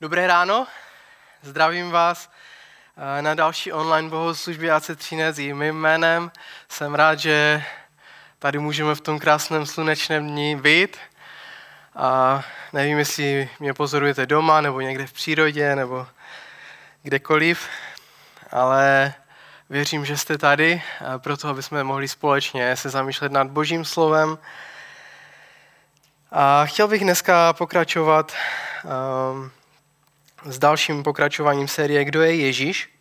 Dobré ráno, zdravím vás eh, na další online bohoslužbě AC Třinec i mým jménem. Jsem rád, že tady můžeme v tom krásném slunečném dni být. A nevím, jestli mě pozorujete doma, nebo někde v přírodě, nebo kdekoliv, ale věřím, že jste tady, proto aby jsme mohli společně se zamýšlet nad Božím slovem. A chtěl bych dneska pokračovat um, s dalším pokračováním série Kdo je Ježíš.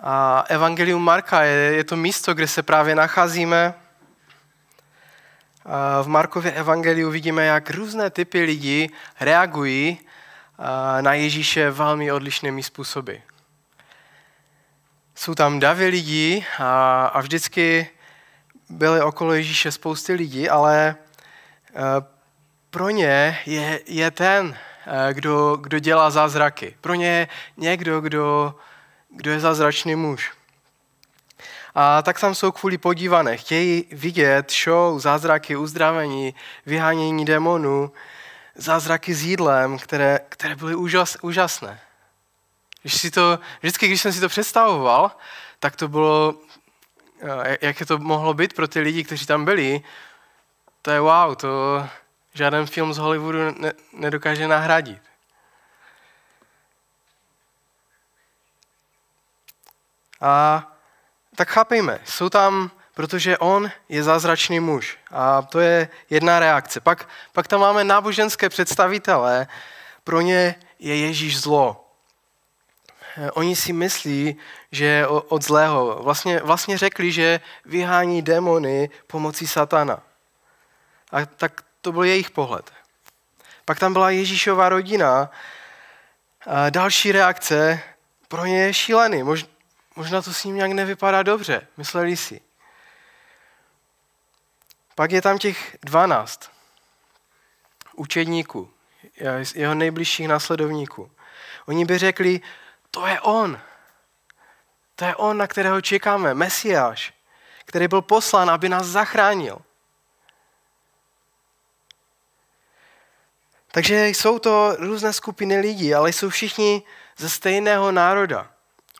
A Evangelium Marka je, je to místo, kde se právě nacházíme. A v Markově evangeliu vidíme, jak různé typy lidí reagují na Ježíše velmi odlišnými způsoby. Jsou tam davy lidí a, a vždycky byly okolo Ježíše spousty lidí, ale pro ně je, je ten, kdo, kdo dělá zázraky. Pro ně někdo, kdo, kdo je zázračný muž. A tak tam jsou kvůli podívané. Chtějí vidět show, zázraky, uzdravení, vyhánění démonů, zázraky s jídlem, které, které byly úžas, úžasné. Když si to, vždycky, když jsem si to představoval, tak to bylo, eh, jak je to mohlo být pro ty lidi, kteří tam byli, to je wow, to, žádný film z Hollywoodu ne, nedokáže nahradit. A tak chápejme, jsou tam, protože on je zázračný muž. A to je jedna reakce. Pak, pak tam máme náboženské představitele, pro ně je Ježíš zlo. Oni si myslí, že od zlého. Vlastně, vlastně řekli, že vyhání démony pomocí satana. A tak to byl jejich pohled. Pak tam byla Ježíšova rodina. A další reakce pro ně je šílený. Mož, možná to s ním nějak nevypadá dobře, mysleli si. Pak je tam těch dvanáct učedníků, jeho nejbližších následovníků. Oni by řekli, to je on. To je on, na kterého čekáme, Mesiáš, který byl poslán, aby nás zachránil. Takže jsou to různé skupiny lidí, ale jsou všichni ze stejného národa.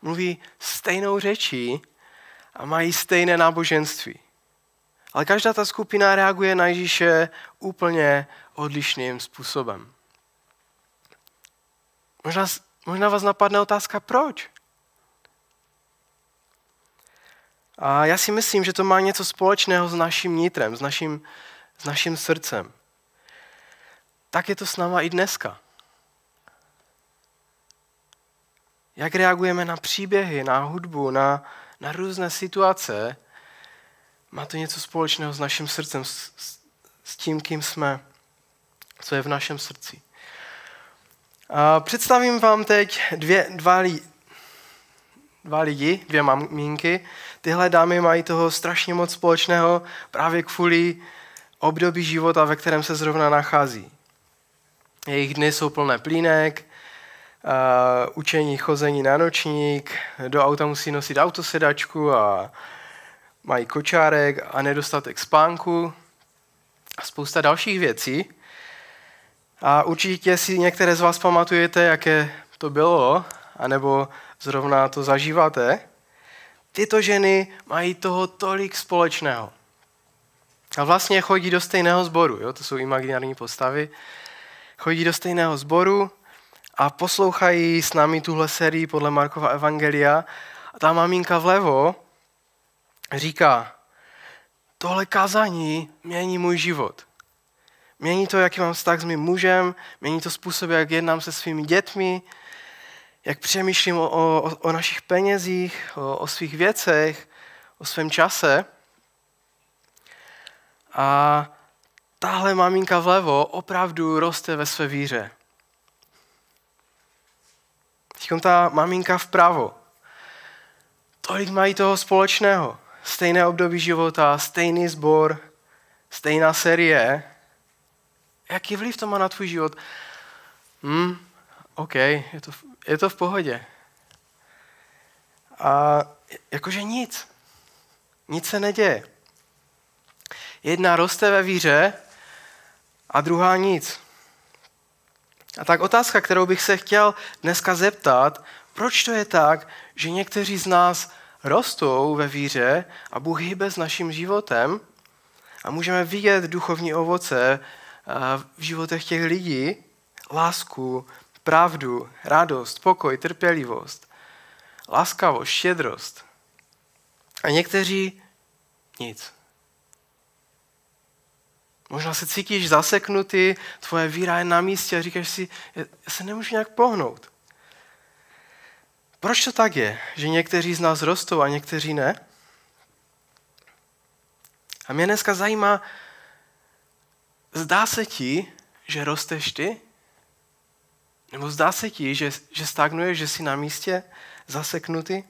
Mluví stejnou řečí a mají stejné náboženství. Ale každá ta skupina reaguje na Ježíše úplně odlišným způsobem. Možná, možná vás napadne otázka, proč? A já si myslím, že to má něco společného s naším nitrem, s naším, s naším srdcem tak je to s náma i dneska. Jak reagujeme na příběhy, na hudbu, na, na různé situace, má to něco společného s naším srdcem, s, s, tím, kým jsme, co je v našem srdci. A představím vám teď dvě, dva, dva lidi, dvě mamínky. Tyhle dámy mají toho strašně moc společného právě kvůli období života, ve kterém se zrovna nachází. Jejich dny jsou plné plínek, učení chození na nočník, do auta musí nosit autosedačku a mají kočárek a nedostatek spánku a spousta dalších věcí. A určitě si některé z vás pamatujete, jaké to bylo, anebo zrovna to zažíváte. Tyto ženy mají toho tolik společného. A vlastně chodí do stejného sboru, jo? to jsou imaginární postavy chodí do stejného sboru a poslouchají s námi tuhle sérii podle Markova Evangelia. A ta maminka vlevo říká, tohle kázání mění můj život. Mění to, jaký mám vztah s mým mužem, mění to způsob, jak jednám se svými dětmi, jak přemýšlím o, o, o našich penězích, o, o svých věcech, o svém čase. A tahle maminka vlevo opravdu roste ve své víře. Teď ta maminka vpravo. Tolik mají toho společného. Stejné období života, stejný sbor, stejná série. Jaký vliv to má na tvůj život? Hm, OK, je to, je to v pohodě. A jakože nic. Nic se neděje. Jedna roste ve víře a druhá nic. A tak otázka, kterou bych se chtěl dneska zeptat, proč to je tak, že někteří z nás rostou ve víře a Bůh hýbe s naším životem a můžeme vidět duchovní ovoce v životech těch lidí, lásku, pravdu, radost, pokoj, trpělivost, laskavost, štědrost. A někteří nic. Možná se cítíš zaseknutý, tvoje víra je na místě a říkáš si, já se nemůžu nějak pohnout. Proč to tak je, že někteří z nás rostou a někteří ne? A mě dneska zajímá, zdá se ti, že rosteš ty? Nebo zdá se ti, že, že stagnuješ, že jsi na místě zaseknutý?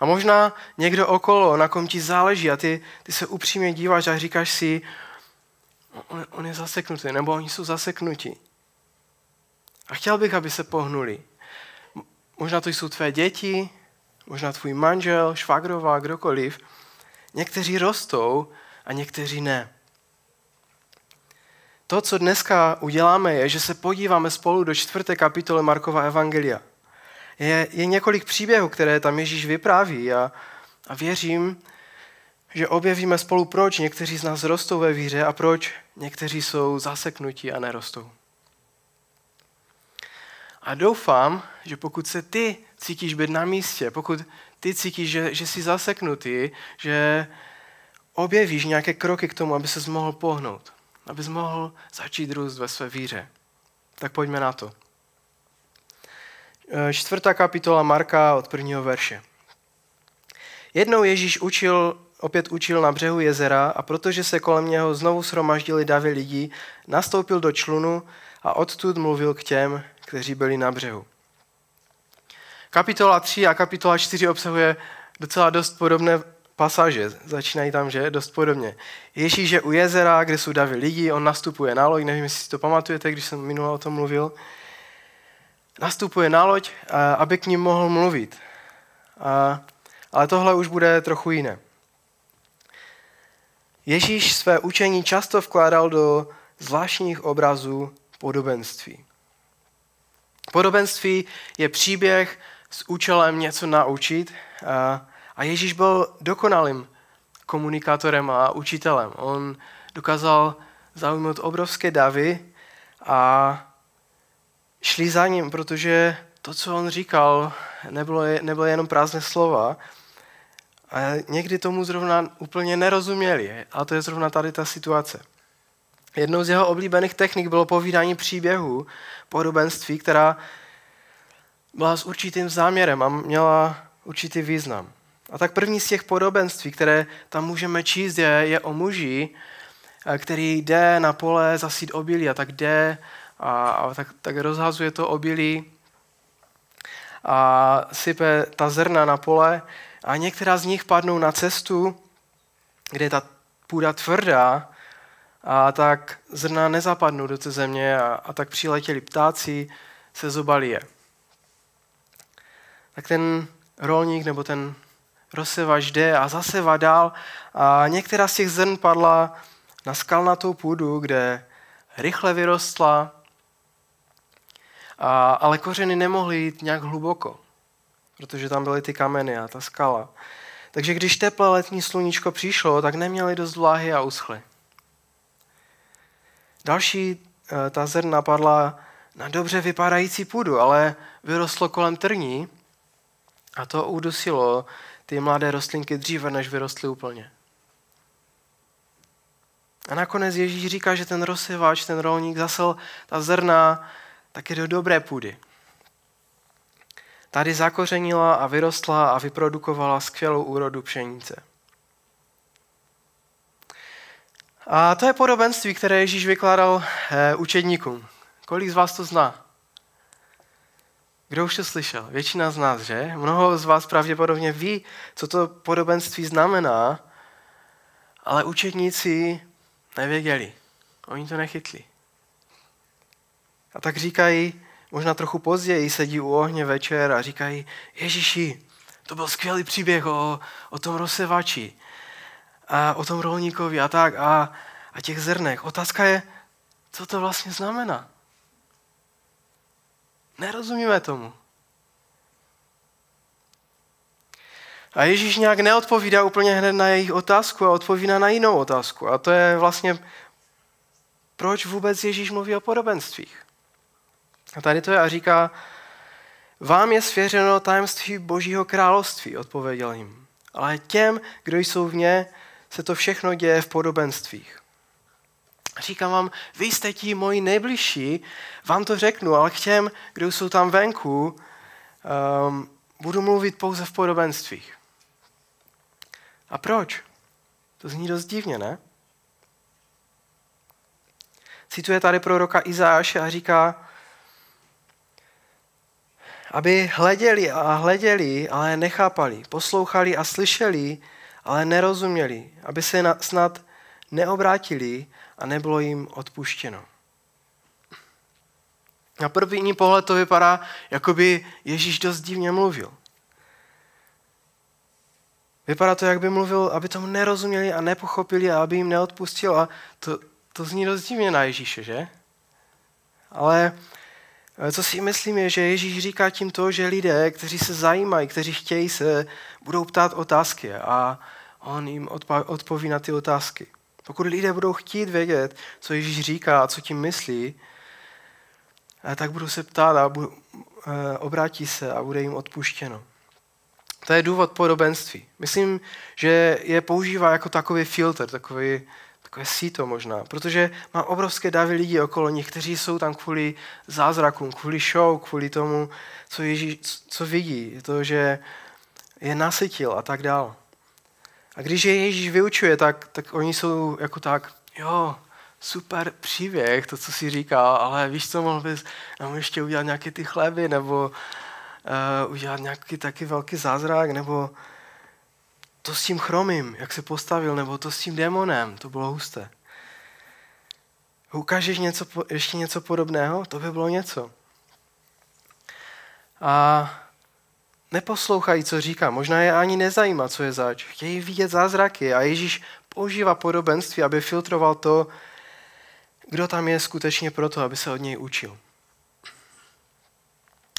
A možná někdo okolo, na kom ti záleží a ty, ty se upřímně díváš a říkáš si, on, on je zaseknutý, nebo oni jsou zaseknutí. A chtěl bych, aby se pohnuli. Možná to jsou tvé děti, možná tvůj manžel, švagrová, kdokoliv. Někteří rostou a někteří ne. To, co dneska uděláme, je, že se podíváme spolu do čtvrté kapitoly Markova Evangelia. Je, je několik příběhů, které tam Ježíš vypráví a, a věřím, že objevíme spolu, proč někteří z nás rostou ve víře a proč někteří jsou zaseknutí a nerostou. A doufám, že pokud se ty cítíš být na místě, pokud ty cítíš, že, že jsi zaseknutý, že objevíš nějaké kroky k tomu, aby se mohl pohnout, abys mohl začít růst ve své víře. Tak pojďme na to. E, čtvrtá kapitola Marka od prvního verše. Jednou Ježíš učil, opět učil na břehu jezera a protože se kolem něho znovu shromaždili davy lidí, nastoupil do člunu a odtud mluvil k těm, kteří byli na břehu. Kapitola 3 a kapitola 4 obsahuje docela dost podobné pasáže. Začínají tam, že? Dost podobně. Ježíš je u jezera, kde jsou davy lidí, on nastupuje na loď, nevím, jestli si to pamatujete, když jsem minule o tom mluvil. Nastupuje na loď, aby k ním mohl mluvit. A, ale tohle už bude trochu jiné. Ježíš své učení často vkládal do zvláštních obrazů podobenství. Podobenství je příběh s účelem něco naučit a, Ježíš byl dokonalým komunikátorem a učitelem. On dokázal zaujmout obrovské davy a šli za ním, protože to, co on říkal, nebylo, nebylo jenom prázdné slova. A někdy tomu zrovna úplně nerozuměli. A to je zrovna tady ta situace. Jednou z jeho oblíbených technik bylo povídání příběhů, podobenství, která byla s určitým záměrem a měla určitý význam. A tak první z těch podobenství, které tam můžeme číst, je, je o muži, eh, který jde na pole zasít obilí a tak jde a, a tak, tak rozhazuje to obilí a sype ta zrna na pole a některá z nich padnou na cestu, kde je ta půda tvrdá a tak zrna nezapadnou do té země a, a tak přiletěli ptáci, se zobali je. Tak ten rolník nebo ten rozsevač jde a zaseva dál a některá z těch zrn padla na skalnatou půdu, kde rychle vyrostla, a, ale kořeny nemohly jít nějak hluboko, protože tam byly ty kameny a ta skala. Takže když teplé letní sluníčko přišlo, tak neměli dost vláhy a uschly. Další eh, ta zrna padla na dobře vypadající půdu, ale vyrostlo kolem trní a to udusilo ty mladé rostlinky dříve, než vyrostly úplně. A nakonec Ježíš říká, že ten rozsevač, ten rolník zasel ta zrna taky do dobré půdy. Tady zakořenila a vyrostla a vyprodukovala skvělou úrodu pšenice. A to je podobenství, které Ježíš vykládal eh, učedníkům. Kolik z vás to zná? Kdo už to slyšel? Většina z nás, že? Mnoho z vás pravděpodobně ví, co to podobenství znamená, ale učedníci nevěděli. Oni to nechytli. A tak říkají, možná trochu později, sedí u ohně večer a říkají, Ježíši, to byl skvělý příběh o, o tom rozsevači a o tom rolníkovi a tak a, a těch zrnech. Otázka je, co to vlastně znamená? Nerozumíme tomu. A Ježíš nějak neodpovídá úplně hned na jejich otázku a odpovídá na jinou otázku. A to je vlastně, proč vůbec Ježíš mluví o podobenstvích. A tady to je a říká, vám je svěřeno tajemství Božího království, odpověděl jim. Ale těm, kdo jsou v ně, se to všechno děje v podobenstvích. Říkám vám, vy jste ti moji nejbližší, vám to řeknu, ale k těm, kdo jsou tam venku, um, budu mluvit pouze v podobenstvích. A proč? To zní dost divně, ne? Cituje tady proroka Izáše a říká, aby hleděli a hleděli, ale nechápali, poslouchali a slyšeli, ale nerozuměli, aby se snad neobrátili a nebylo jim odpuštěno. Na první pohled to vypadá, jako by Ježíš dost divně mluvil. Vypadá to, jak by mluvil, aby tomu nerozuměli a nepochopili a aby jim neodpustil. A to, to zní dost divně na Ježíše, že? Ale co si myslím je, že Ježíš říká tím to, že lidé, kteří se zajímají, kteří chtějí se, budou ptát otázky a on jim odpoví na ty otázky. Pokud lidé budou chtít vědět, co Ježíš říká a co tím myslí, eh, tak budou se ptát a eh, obrátí se a bude jim odpuštěno. To je důvod podobenství. Myslím, že je používá jako takový filtr, takový, takové síto možná, protože má obrovské davy lidí okolo nich, kteří jsou tam kvůli zázrakům, kvůli show, kvůli tomu, co, Ježíš, co vidí, to, že je nasytil a tak dál. A když je Ježíš vyučuje, tak, tak oni jsou jako tak, jo, super příběh, to, co si říká, ale víš co, mohl bys nám ještě udělat nějaké ty chleby, nebo uh, udělat nějaký taky velký zázrak, nebo to s tím chromím, jak se postavil, nebo to s tím démonem, to bylo husté. Ukážeš něco, ještě něco podobného? To by bylo něco. A neposlouchají, co říká. Možná je ani nezajímá, co je zač. Chtějí vidět zázraky a Ježíš používá podobenství, aby filtroval to, kdo tam je skutečně proto, aby se od něj učil.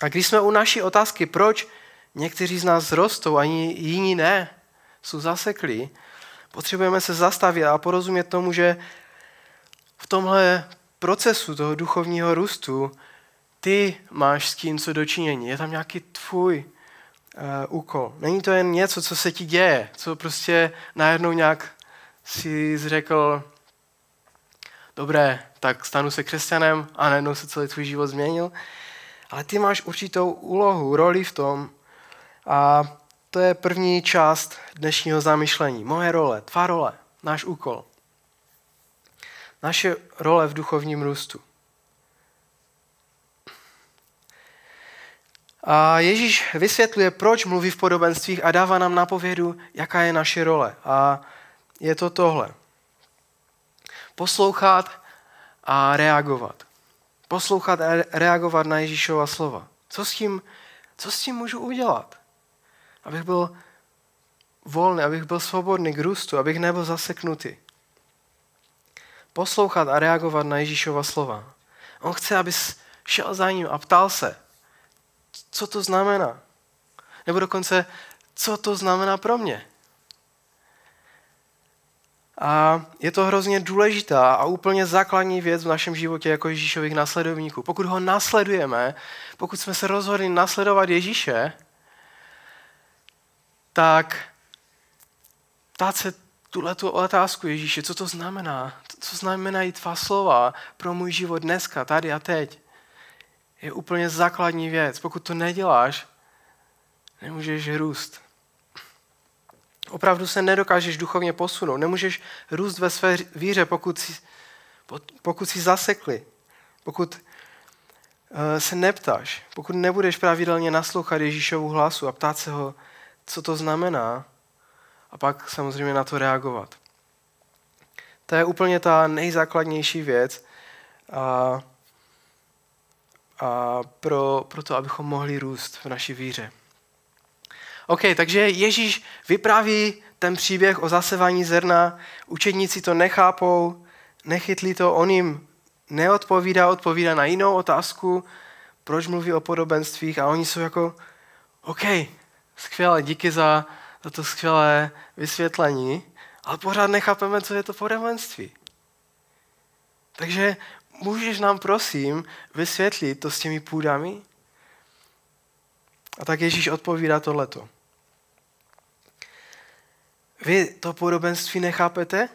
A když jsme u naší otázky, proč někteří z nás rostou a jiní ne, jsou zaseklí, potřebujeme se zastavit a porozumět tomu, že v tomhle procesu toho duchovního růstu ty máš s tím co dočinění. Je tam nějaký tvůj uh, úkol. Není to jen něco, co se ti děje, co prostě najednou nějak si řekl, dobré, tak stanu se křesťanem a najednou se celý tvůj život změnil. Ale ty máš určitou úlohu, roli v tom. A to je první část dnešního zamyšlení. Moje role, tvá role, náš úkol. Naše role v duchovním růstu. A Ježíš vysvětluje, proč mluví v podobenstvích a dává nám napovědu, jaká je naše role. A je to tohle. Poslouchat a reagovat poslouchat a reagovat na Ježíšova slova. Co s tím, co s tím můžu udělat? Abych byl volný, abych byl svobodný k růstu, abych nebyl zaseknutý. Poslouchat a reagovat na Ježíšova slova. On chce, abys šel za ním a ptal se, co to znamená. Nebo dokonce, co to znamená pro mě. A je to hrozně důležitá a úplně základní věc v našem životě jako Ježíšových následovníků. Pokud ho nasledujeme, pokud jsme se rozhodli nasledovat Ježíše, tak ptát se tuhle tu otázku Ježíše, co to znamená? Co znamenají tvá slova pro můj život dneska, tady a teď? Je úplně základní věc. Pokud to neděláš, nemůžeš růst. Opravdu se nedokážeš duchovně posunout. Nemůžeš růst ve své víře, pokud si, pokud si zasekli. Pokud eh, se neptáš, pokud nebudeš pravidelně naslouchat Ježíšovu hlasu a ptát se ho, co to znamená, a pak samozřejmě na to reagovat. To je úplně ta nejzákladnější věc a, a pro, pro to, abychom mohli růst v naší víře. OK, takže Ježíš vypráví ten příběh o zasevání zrna, učedníci to nechápou, nechytli to, on jim neodpovídá, odpovídá na jinou otázku, proč mluví o podobenstvích a oni jsou jako, OK, skvěle, díky za, za to skvělé vysvětlení, ale pořád nechápeme, co je to podobenství. Takže můžeš nám prosím vysvětlit to s těmi půdami? A tak Ježíš odpovídá tohleto. Vy to podobenství nechápete?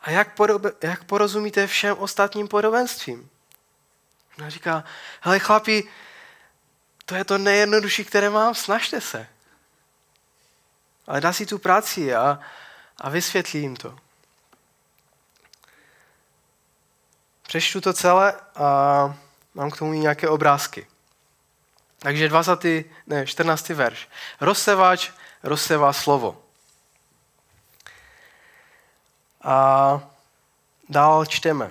A jak, podobe, jak porozumíte všem ostatním podobenstvím? Ona říká, hele chlapi, to je to nejjednodušší, které mám, snažte se. Ale dá si tu práci a, a vysvětlí jim to. Přečtu to celé a mám k tomu nějaké obrázky. Takže 20, ne, 14. verš. Rozsevač rozsevá slovo. A dál čteme.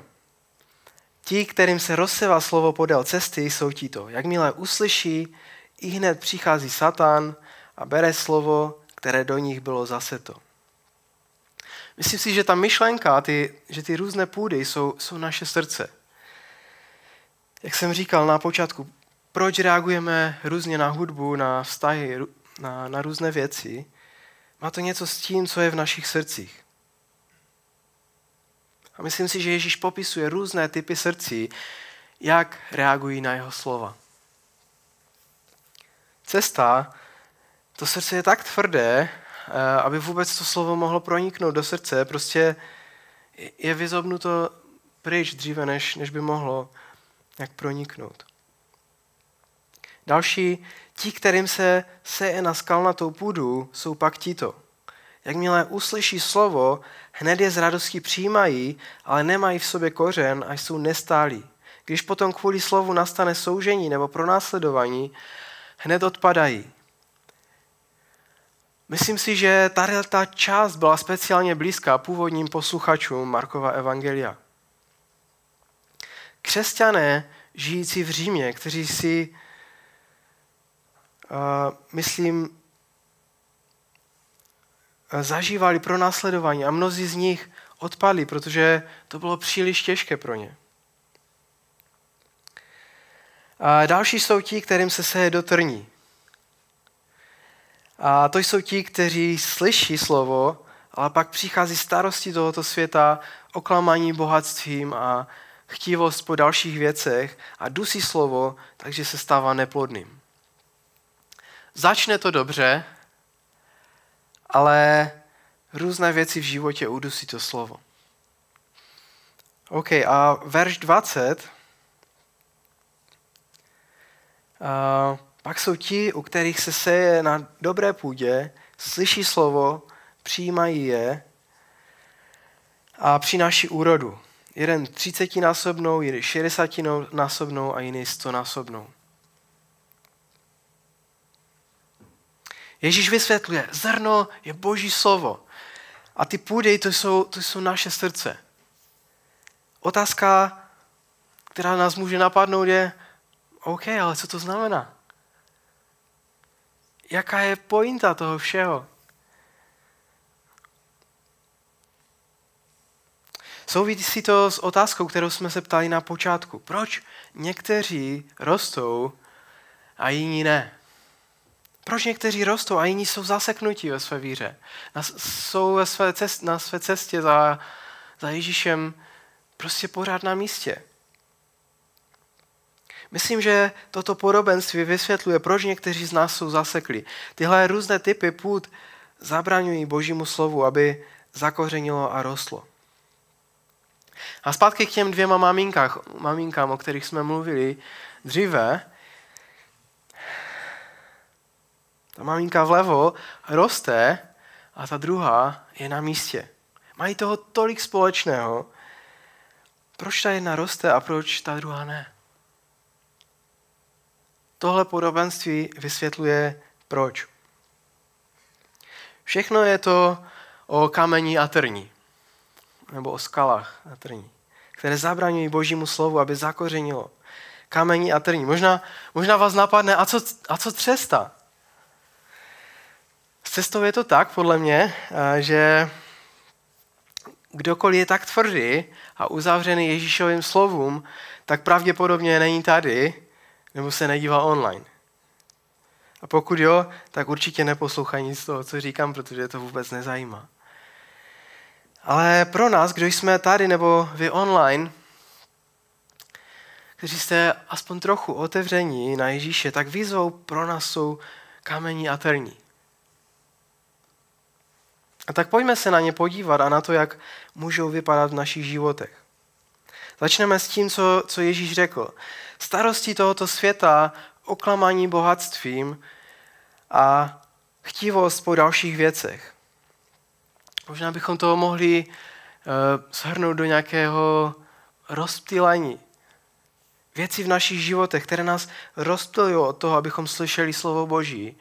Ti, kterým se rozsevá slovo podél cesty, jsou tito. Jakmile uslyší, i hned přichází Satan a bere slovo, které do nich bylo zaseto. Myslím si, že ta myšlenka, ty, že ty různé půdy jsou, jsou naše srdce. Jak jsem říkal na počátku, proč reagujeme různě na hudbu, na vztahy, na, na různé věci, má to něco s tím, co je v našich srdcích. A myslím si, že Ježíš popisuje různé typy srdcí, jak reagují na jeho slova. Cesta, to srdce je tak tvrdé, eh, aby vůbec to slovo mohlo proniknout do srdce, prostě je vyzobnuto pryč dříve, než, než by mohlo jak proniknout. Další, ti, kterým se seje na skalnatou půdu, jsou pak tito. Jakmile uslyší slovo, hned je z radosti přijímají, ale nemají v sobě kořen a jsou nestálí. Když potom kvůli slovu nastane soužení nebo pronásledování, hned odpadají. Myslím si, že tady ta část byla speciálně blízká původním posluchačům Markova Evangelia. Křesťané žijící v Římě, kteří si, uh, myslím, zažívali pro následování a mnozí z nich odpadli, protože to bylo příliš těžké pro ně. A další jsou ti, kterým se seje do trní. A to jsou ti, kteří slyší slovo, ale pak přichází starosti tohoto světa, oklamání bohatstvím a chtivost po dalších věcech a dusí slovo, takže se stává neplodným. Začne to dobře, ale různé věci v životě udusí to slovo. OK, a verš 20. A pak jsou ti, u kterých se seje na dobré půdě, slyší slovo, přijímají je a přináší úrodu. Jeden třicetinásobnou, jeden šedesatinásobnou a jiný stonásobnou. Ježíš vysvětluje, zrno je boží slovo. A ty půdy, to jsou, to jsou naše srdce. Otázka, která nás může napadnout, je, OK, ale co to znamená? Jaká je pointa toho všeho? Souvisí to s otázkou, kterou jsme se ptali na počátku. Proč někteří rostou a jiní ne? Proč někteří rostou a jiní jsou zaseknutí ve své víře? Jsou ve své cest, na své cestě za, za Ježíšem prostě pořád na místě. Myslím, že toto podobenství vysvětluje, proč někteří z nás jsou zasekli. Tyhle různé typy půd zabraňují božímu slovu, aby zakořenilo a rostlo. A zpátky k těm dvěma maminkách, maminkám, o kterých jsme mluvili dříve. Ta maminka vlevo roste a ta druhá je na místě. Mají toho tolik společného. Proč ta jedna roste a proč ta druhá ne? Tohle podobenství vysvětluje proč. Všechno je to o kamení a trní, nebo o skalách a trní, které zabraňují božímu slovu, aby zakořenilo. Kamení a trní. Možná, možná vás napadne, a co, a co cesta? Cestou je to tak, podle mě, eh, že kdokoliv je tak tvrdý a uzavřený Ježíšovým slovům, tak pravděpodobně není tady, nebo se nedívá online. A pokud jo, tak určitě neposlouchaj nic z toho, co říkám, protože to vůbec nezajímá. Ale pro nás, kdo jsme tady nebo vy online, kteří jste aspoň trochu otevření na Ježíše, tak výzvou pro nás jsou kamení a trní. A tak pojďme se na ně podívat a na to, jak můžou vypadat v našich životech. Začneme s tím, co, co Ježíš řekl. Starosti tohoto světa, oklamání bohatstvím a chtivost po dalších věcech. Možná bychom to mohli uh, shrnout do nějakého rozptýlení. Věci v našich životech, které nás rozptýlují od toho, abychom slyšeli slovo Boží.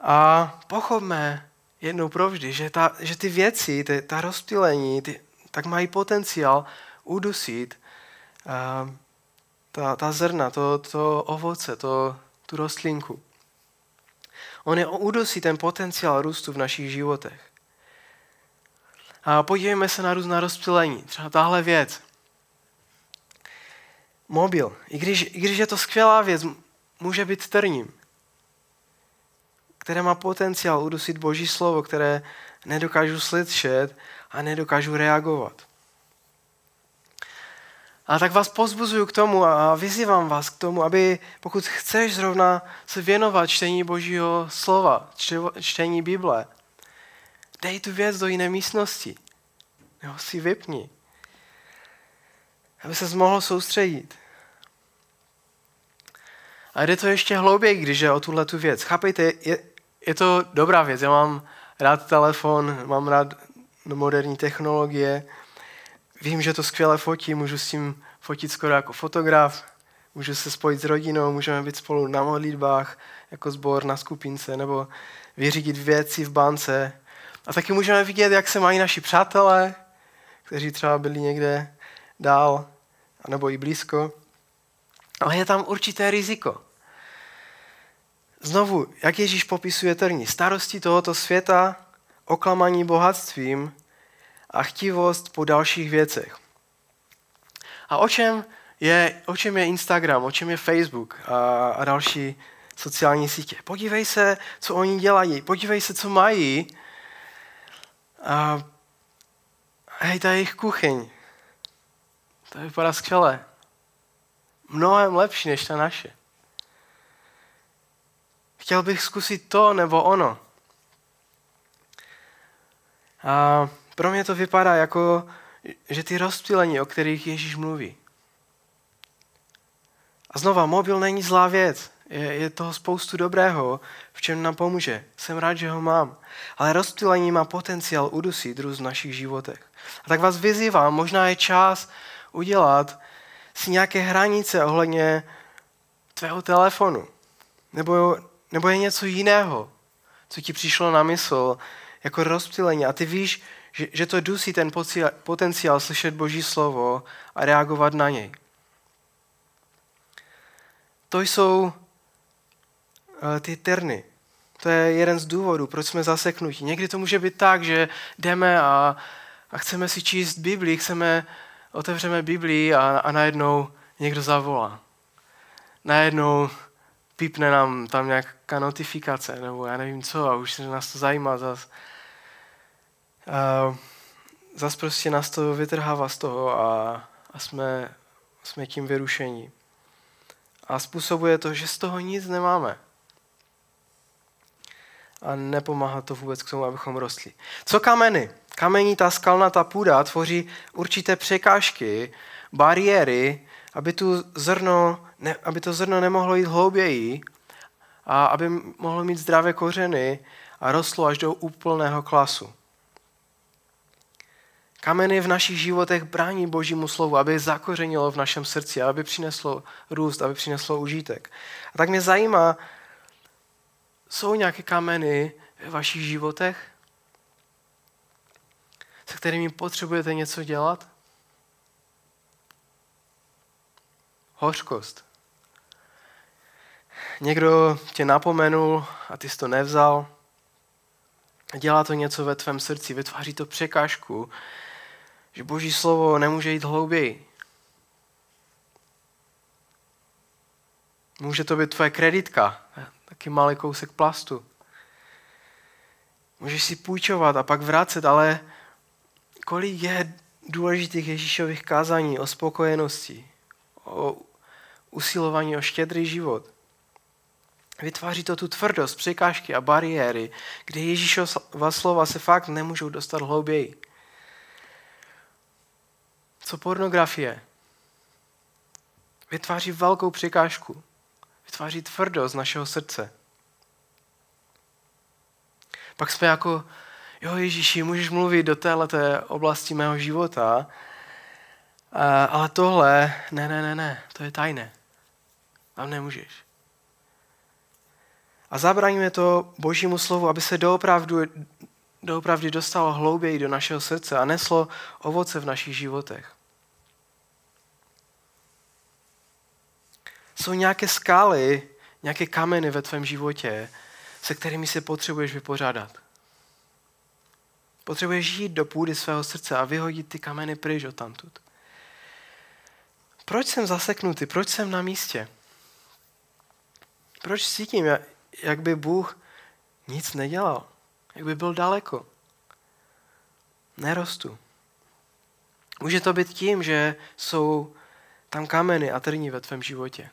A pochopme jednou provždy, že, ta, že ty věci, ty, ta rozptýlení, ty, tak mají potenciál udusit uh, ta, ta zrna, to, to ovoce, to, tu rostlinku. On je udusí ten potenciál růstu v našich životech. A podívejme se na různá rozptýlení. Třeba tahle věc. Mobil. I když, I když je to skvělá věc, může být trním. Které má potenciál udusit Boží slovo, které nedokážu slyšet a nedokážu reagovat. A tak vás pozbuzuju k tomu a vyzývám vás k tomu, aby pokud chceš zrovna se věnovat čtení Božího slova, čtení Bible, dej tu věc do jiné místnosti. Nebo si vypni. Aby se mohl soustředit. A jde to ještě hlouběji, když je o tuhle tu věc. Chápejte, je, je to dobrá věc. Já mám rád telefon, mám rád moderní technologie, vím, že to skvěle fotí, můžu s tím fotit skoro jako fotograf, můžu se spojit s rodinou, můžeme být spolu na modlitbách, jako sbor na skupince, nebo vyřídit věci v bance. A taky můžeme vidět, jak se mají naši přátelé, kteří třeba byli někde dál, nebo i blízko. Ale je tam určité riziko. Znovu, jak Ježíš popisuje trní, starosti tohoto světa, oklamaní bohatstvím a chtivost po dalších věcech. A o čem je, o čem je Instagram, o čem je Facebook a, a další sociální sítě? Podívej se, co oni dělají, podívej se, co mají. A hej, ta jejich kuchyň, to vypadá skvěle. Mnohem lepší než ta naše. Chtěl bych zkusit to nebo ono. A pro mě to vypadá jako, že ty rozptýlení, o kterých Ježíš mluví. A znova, mobil není zlá věc. Je, je toho spoustu dobrého, v čem nám pomůže. Jsem rád, že ho mám. Ale rozptýlení má potenciál udusit růst v našich životech. A tak vás vyzývám, možná je čas udělat si nějaké hranice ohledně tvého telefonu. Nebo, nebo je něco jiného, co ti přišlo na mysl, jako rozptýlení. A ty víš, že, že to dusí ten potenciál slyšet Boží slovo a reagovat na něj. To jsou uh, ty terny. To je jeden z důvodů, proč jsme zaseknutí. Někdy to může být tak, že jdeme a, a chceme si číst Biblii, chceme, otevřeme Biblii a, a najednou někdo zavolá. Najednou pípne nám tam nějaká notifikace, nebo já nevím co, a už se nás to zajímá zase. A zase prostě nás to vytrhává z toho a, a jsme, jsme tím vyrušení. A způsobuje to, že z toho nic nemáme. A nepomáhá to vůbec k tomu, abychom rostli. Co kameny? Kamení, ta skalnatá půda tvoří určité překážky, bariéry, aby, tu zrno, ne, aby to zrno nemohlo jít hlouběji a aby mohlo mít zdravé kořeny a rostlo až do úplného klasu. Kameny v našich životech brání Božímu slovu, aby zakořenilo v našem srdci, aby přineslo růst, aby přineslo užitek. A tak mě zajímá, jsou nějaké kameny ve vašich životech, se kterými potřebujete něco dělat? Hořkost. Někdo tě napomenul a ty jsi to nevzal. dělá to něco ve tvém srdci, vytváří to překážku, že Boží slovo nemůže jít hlouběji. Může to být tvoje kreditka, taky malý kousek plastu. Můžeš si půjčovat a pak vracet, ale kolik je důležitých Ježíšových kázání o spokojenosti, o usilování o štědrý život. Vytváří to tu tvrdost, překážky a bariéry, kde Ježíšova slova se fakt nemůžou dostat hlouběji. Co pornografie? Vytváří velkou překážku. Vytváří tvrdost našeho srdce. Pak jsme jako, jo Ježíši, můžeš mluvit do této oblasti mého života, ale tohle, ne, ne, ne, ne, to je tajné. Tam nemůžeš. A zabraňuje to božímu slovu, aby se doopravdu, doopravdy dostalo hlouběji do našeho srdce a neslo ovoce v našich životech. Jsou nějaké skály, nějaké kameny ve tvém životě, se kterými se potřebuješ vypořádat. Potřebuješ jít do půdy svého srdce a vyhodit ty kameny pryč od tamtud. Proč jsem zaseknutý? Proč jsem na místě? Proč cítím, jak by Bůh nic nedělal? Jak by byl daleko? Nerostu. Může to být tím, že jsou tam kameny a trní ve tvém životě,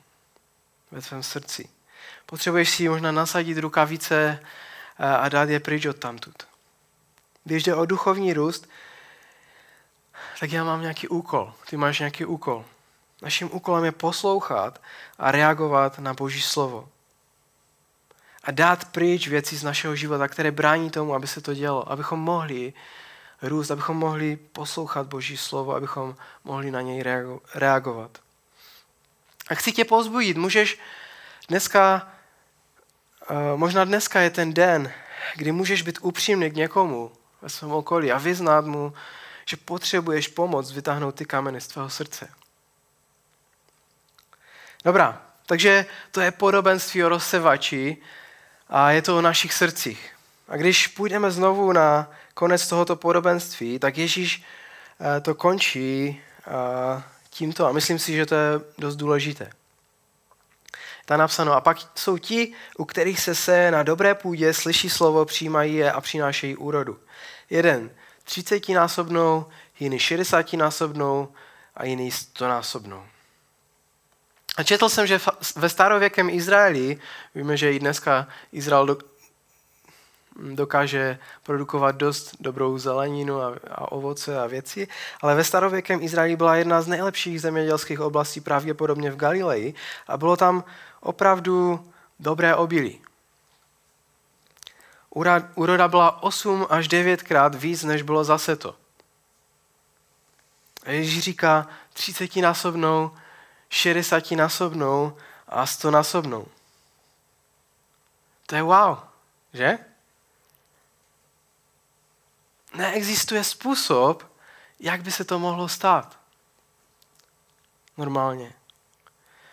ve tvém srdci. Potřebuješ si možná nasadit rukavice a dát je pryč od tamtud. Když jde o duchovní růst, tak já mám nějaký úkol. Ty máš nějaký úkol. Naším úkolem je poslouchat a reagovat na Boží slovo. A dát pryč věci z našeho života, které brání tomu, aby se to dělo. Abychom mohli růst, abychom mohli poslouchat Boží slovo, abychom mohli na něj reagovat. A chci tě pozbudit. Můžeš dneska, eh, možná dneska je ten den, kdy můžeš být upřímný k někomu ve svém okolí a vyznat mu, že potřebuješ pomoc vytáhnout ty kameny z tvého srdce. Dobrá, takže to je podobenství o rozsevači a je to o našich srdcích. A když půjdeme znovu na konec tohoto podobenství, tak Ježíš eh, to končí eh, tímto a myslím si, že to je dost důležité. Ta napsáno, a pak jsou ti, u kterých se se na dobré půdě, slyší slovo, přijímají je a přinášejí úrodu. Jeden třicetinásobnou, jiný šedesátinásobnou a jiný stonásobnou. A četl jsem, že ve starověkém Izraeli, víme, že i dneska Izrael dokáže produkovat dost dobrou zeleninu a, a ovoce a věci, ale ve starověkém Izraeli byla jedna z nejlepších zemědělských oblastí pravděpodobně v Galileji a bylo tam opravdu dobré obilí. Úroda byla 8 až 9 krát víc, než bylo zase to. Ježíš říká třicetinásobnou 60násobnou a 100násobnou. To je wow, že? Neexistuje způsob, jak by se to mohlo stát. Normálně.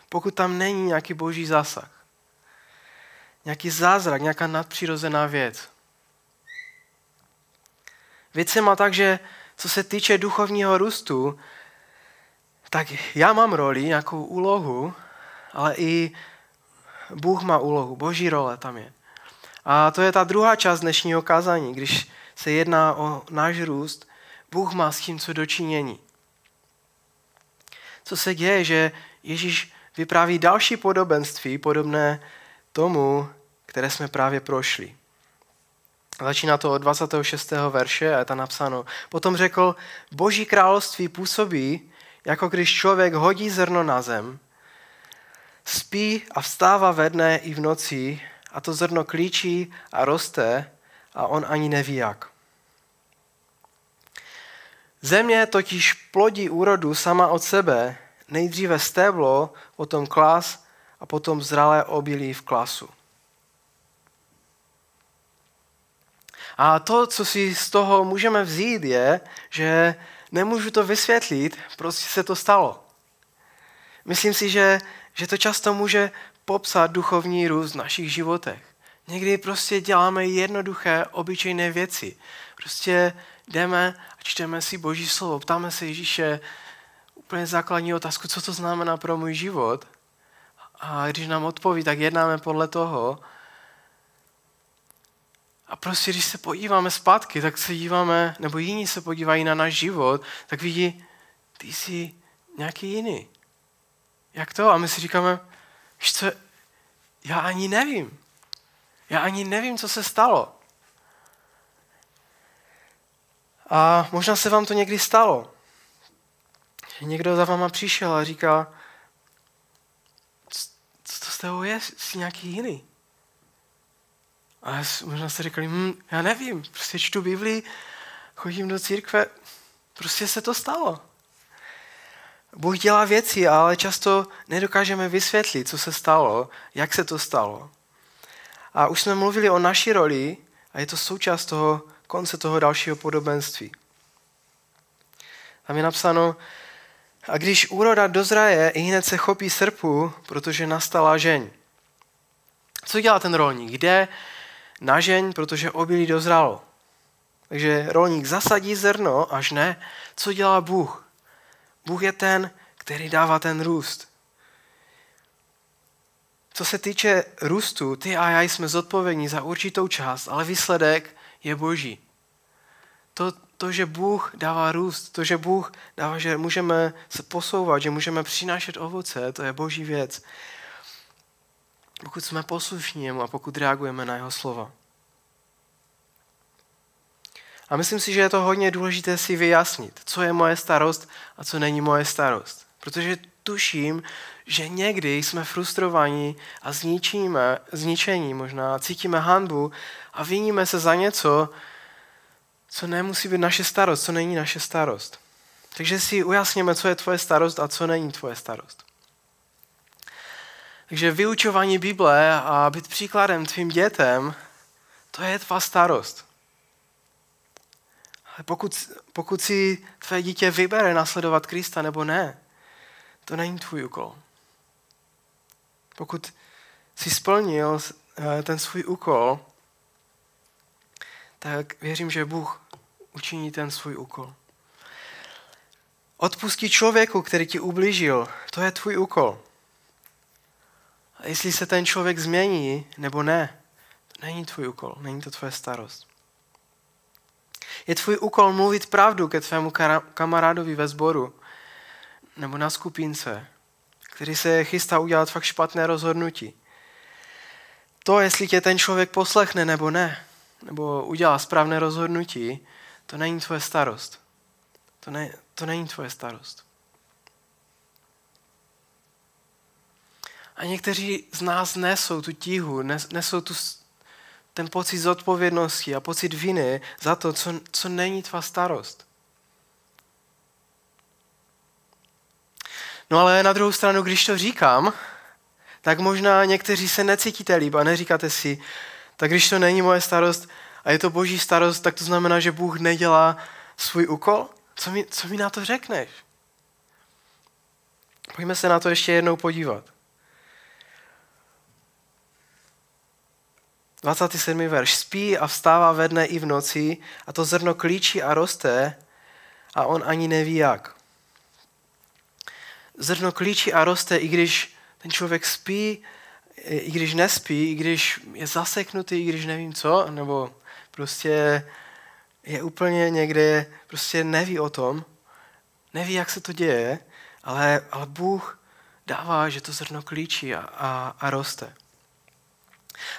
Pokud tam není nějaký boží zásah, nějaký zázrak, nějaká nadpřirozená věc. Věc se má tak, že co se týče duchovního růstu, tak já mám roli, nějakou úlohu, ale i Bůh má úlohu, boží role tam je. A to je ta druhá část dnešního kázání, když se jedná o náš růst, Bůh má s tím co dočinění. Co se děje, že Ježíš vypráví další podobenství, podobné tomu, které jsme právě prošli. Začíná to od 26. verše a je tam napsáno. Potom řekl, boží království působí, jako když člověk hodí zrno na zem, spí a vstává ve dne i v noci a to zrno klíčí a roste a on ani neví jak. Země totiž plodí úrodu sama od sebe, nejdříve stéblo, potom klas a potom zralé obilí v klasu. A to, co si z toho můžeme vzít, je, že nemůžu to vysvětlit, prostě se to stalo. Myslím si, že, že to často může popsat duchovní růst v našich životech. Někdy prostě děláme jednoduché, obyčejné věci. Prostě jdeme a čteme si Boží slovo, ptáme se Ježíše úplně základní otázku, co to znamená pro můj život. A když nám odpoví, tak jednáme podle toho. A prostě, když se podíváme zpátky, tak se díváme, nebo jiní se podívají na náš život, tak vidí, ty jsi nějaký jiný. Jak to? A my si říkáme, co, já ani nevím. Já ani nevím, co se stalo. A možná se vám to někdy stalo. Někdo za váma přišel a říká, co to s tebou je, jsi nějaký jiný. A možná jste řekli, hm, já nevím, prostě čtu Biblii, chodím do církve, prostě se to stalo. Bůh dělá věci, ale často nedokážeme vysvětlit, co se stalo, jak se to stalo. A už jsme mluvili o naší roli a je to součást toho konce toho dalšího podobenství. Tam je napsáno, a když úroda dozraje, i hned se chopí srpu, protože nastala žeň. Co dělá ten rolník? Jde na žeň, protože obilí dozralo. Takže rolník zasadí zrno, až ne. Co dělá Bůh? Bůh je ten, který dává ten růst. Co se týče růstu, ty a já jsme zodpovědní za určitou část, ale výsledek je boží. To, to, že Bůh dává růst, to, že Bůh dává, že můžeme se posouvat, že můžeme přinášet ovoce, to je boží věc. Pokud jsme poslušní a pokud reagujeme na jeho slova. A myslím si, že je to hodně důležité si vyjasnit, co je moje starost a co není moje starost. Protože tuším, že někdy jsme frustrovaní a zničíme, zničení možná, cítíme hanbu a viníme se za něco, co nemusí být naše starost, co není naše starost. Takže si ujasněme, co je tvoje starost a co není tvoje starost. Takže vyučování Bible a být příkladem tvým dětem, to je tvá starost. Ale pokud, pokud si tvé dítě vybere nasledovat Krista nebo ne, to není tvůj úkol. Pokud si splnil eh, ten svůj úkol, tak věřím, že Bůh učiní ten svůj úkol. Odpustit člověku, který ti ublížil, to je tvůj úkol. Jestli se ten člověk změní nebo ne, to není tvůj úkol, není to tvoje starost. Je tvůj úkol mluvit pravdu ke tvému kamarádovi ve sboru nebo na skupince, který se chystá udělat fakt špatné rozhodnutí. To, jestli tě ten člověk poslechne nebo ne, nebo udělá správné rozhodnutí, to není tvoje starost. To, ne, to není tvoje starost. A někteří z nás nesou tu tíhu, nesou tu, ten pocit zodpovědnosti a pocit viny za to, co, co není tvá starost. No ale na druhou stranu, když to říkám, tak možná někteří se necítíte líp a neříkáte si, tak když to není moje starost a je to boží starost, tak to znamená, že Bůh nedělá svůj úkol? Co mi, co mi na to řekneš? Pojďme se na to ještě jednou podívat. 27. verš. Spí a vstává ve dne i v noci a to zrno klíčí a roste a on ani neví jak. Zrno klíčí a roste, i když ten člověk spí, i když nespí, i když je zaseknutý, i když nevím co, nebo prostě je úplně někde, prostě neví o tom, neví, jak se to děje, ale, ale Bůh dává, že to zrno klíčí a, a, a roste.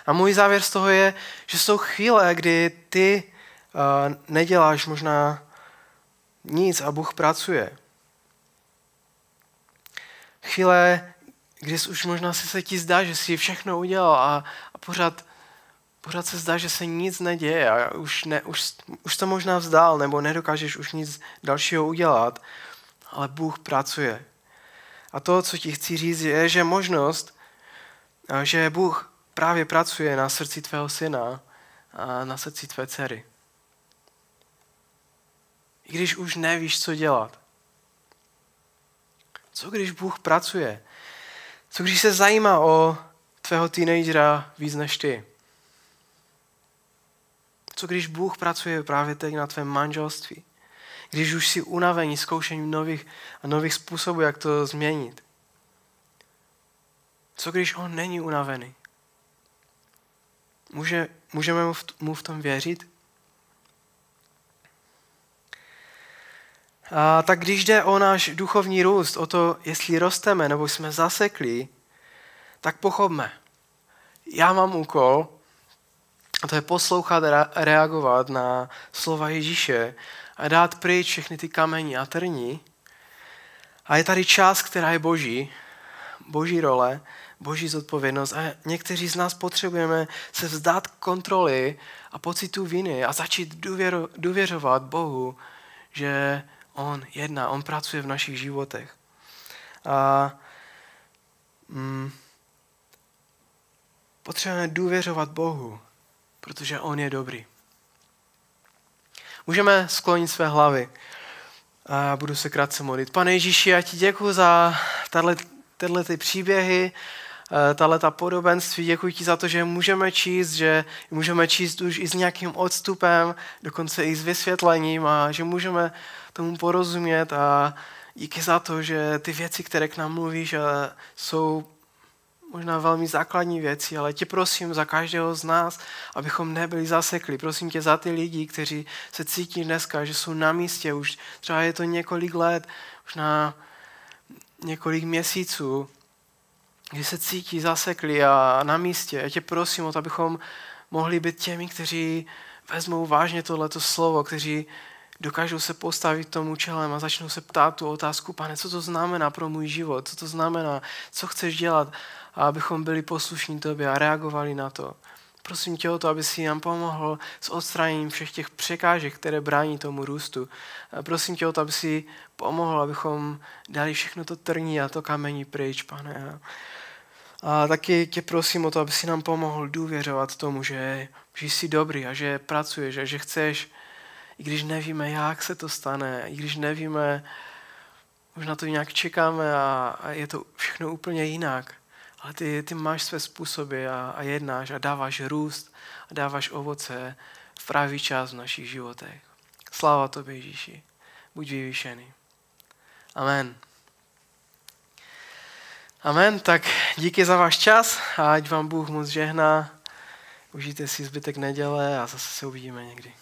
A můj závěr z toho je, že jsou chvíle, kdy ty uh, neděláš možná nic a Bůh pracuje. Chvíle, kdy už možná si se ti zdá, že jsi všechno udělal a, a pořád, pořád se zdá, že se nic neděje a už, ne, už, už to možná vzdál nebo nedokážeš už nic dalšího udělat, ale Bůh pracuje. A to, co ti chci říct, je, že možnost, že Bůh právě pracuje na srdci tvého syna a na srdci tvé dcery. I když už nevíš, co dělat. Co když Bůh pracuje? Co když se zajímá o tvého teenagera víc než ty? Co když Bůh pracuje právě teď na tvém manželství? Když už jsi unavený zkoušením nových a nových způsobů, jak to změnit? Co když on není unavený? Může, můžeme mu v, mu v tom věřit? A tak když jde o náš duchovní růst, o to, jestli rosteme nebo jsme zasekli, tak pochopme. Já mám úkol, a to je poslouchat a reagovat na slova Ježíše a dát pryč všechny ty kameny a trní. A je tady část, která je boží, boží role, boží zodpovědnost a někteří z nás potřebujeme se vzdát kontroly a pocitu viny a začít důvěro, důvěřovat Bohu, že On jedná, On pracuje v našich životech. A mm, potřebujeme důvěřovat Bohu, protože On je dobrý. Můžeme sklonit své hlavy a budu se krátce modlit. Pane Ježíši, já ti děkuji za tyhle ty příběhy, eh, tahle ta podobenství. Děkuji ti za to, že můžeme číst, že můžeme číst už i s nějakým odstupem, dokonce i s vysvětlením a že můžeme tomu porozumět a díky za to, že ty věci, které k nám mluvíš, eh, jsou možná velmi základní věci, ale tě prosím za každého z nás, abychom nebyli zasekli. Prosím tě za ty lidi, kteří se cítí dneska, že jsou na místě, už třeba je to několik let, už na několik měsíců, kdy se cítí zasekli a na místě. Já tě prosím o to, abychom mohli být těmi, kteří vezmou vážně tohleto slovo, kteří dokážou se postavit tomu čelem a začnou se ptát tu otázku, pane, co to znamená pro můj život, co to znamená, co chceš dělat, a abychom byli poslušní tobě a reagovali na to. Prosím tě o to, aby si nám pomohl s odstraněním všech těch překážek, které brání tomu růstu. Prosím tě o to, aby si pomohl, abychom dali všechno to trní a to kamení pryč, pane. A taky tě prosím o to, aby si nám pomohl důvěřovat tomu, že, že jsi dobrý a že pracuješ a že chceš, i když nevíme, jak se to stane, i když nevíme, možná to nějak čekáme a, a je to všechno úplně jinak, ale ty, ty máš své způsoby a, a jednáš a dáváš růst a dáváš ovoce v pravý čas v našich životech. Sláva tobě, Ježíši. Buď vyvýšený. Amen. Amen, tak díky za váš čas a ať vám Bůh moc žehná. Užijte si zbytek neděle a zase se uvidíme někdy.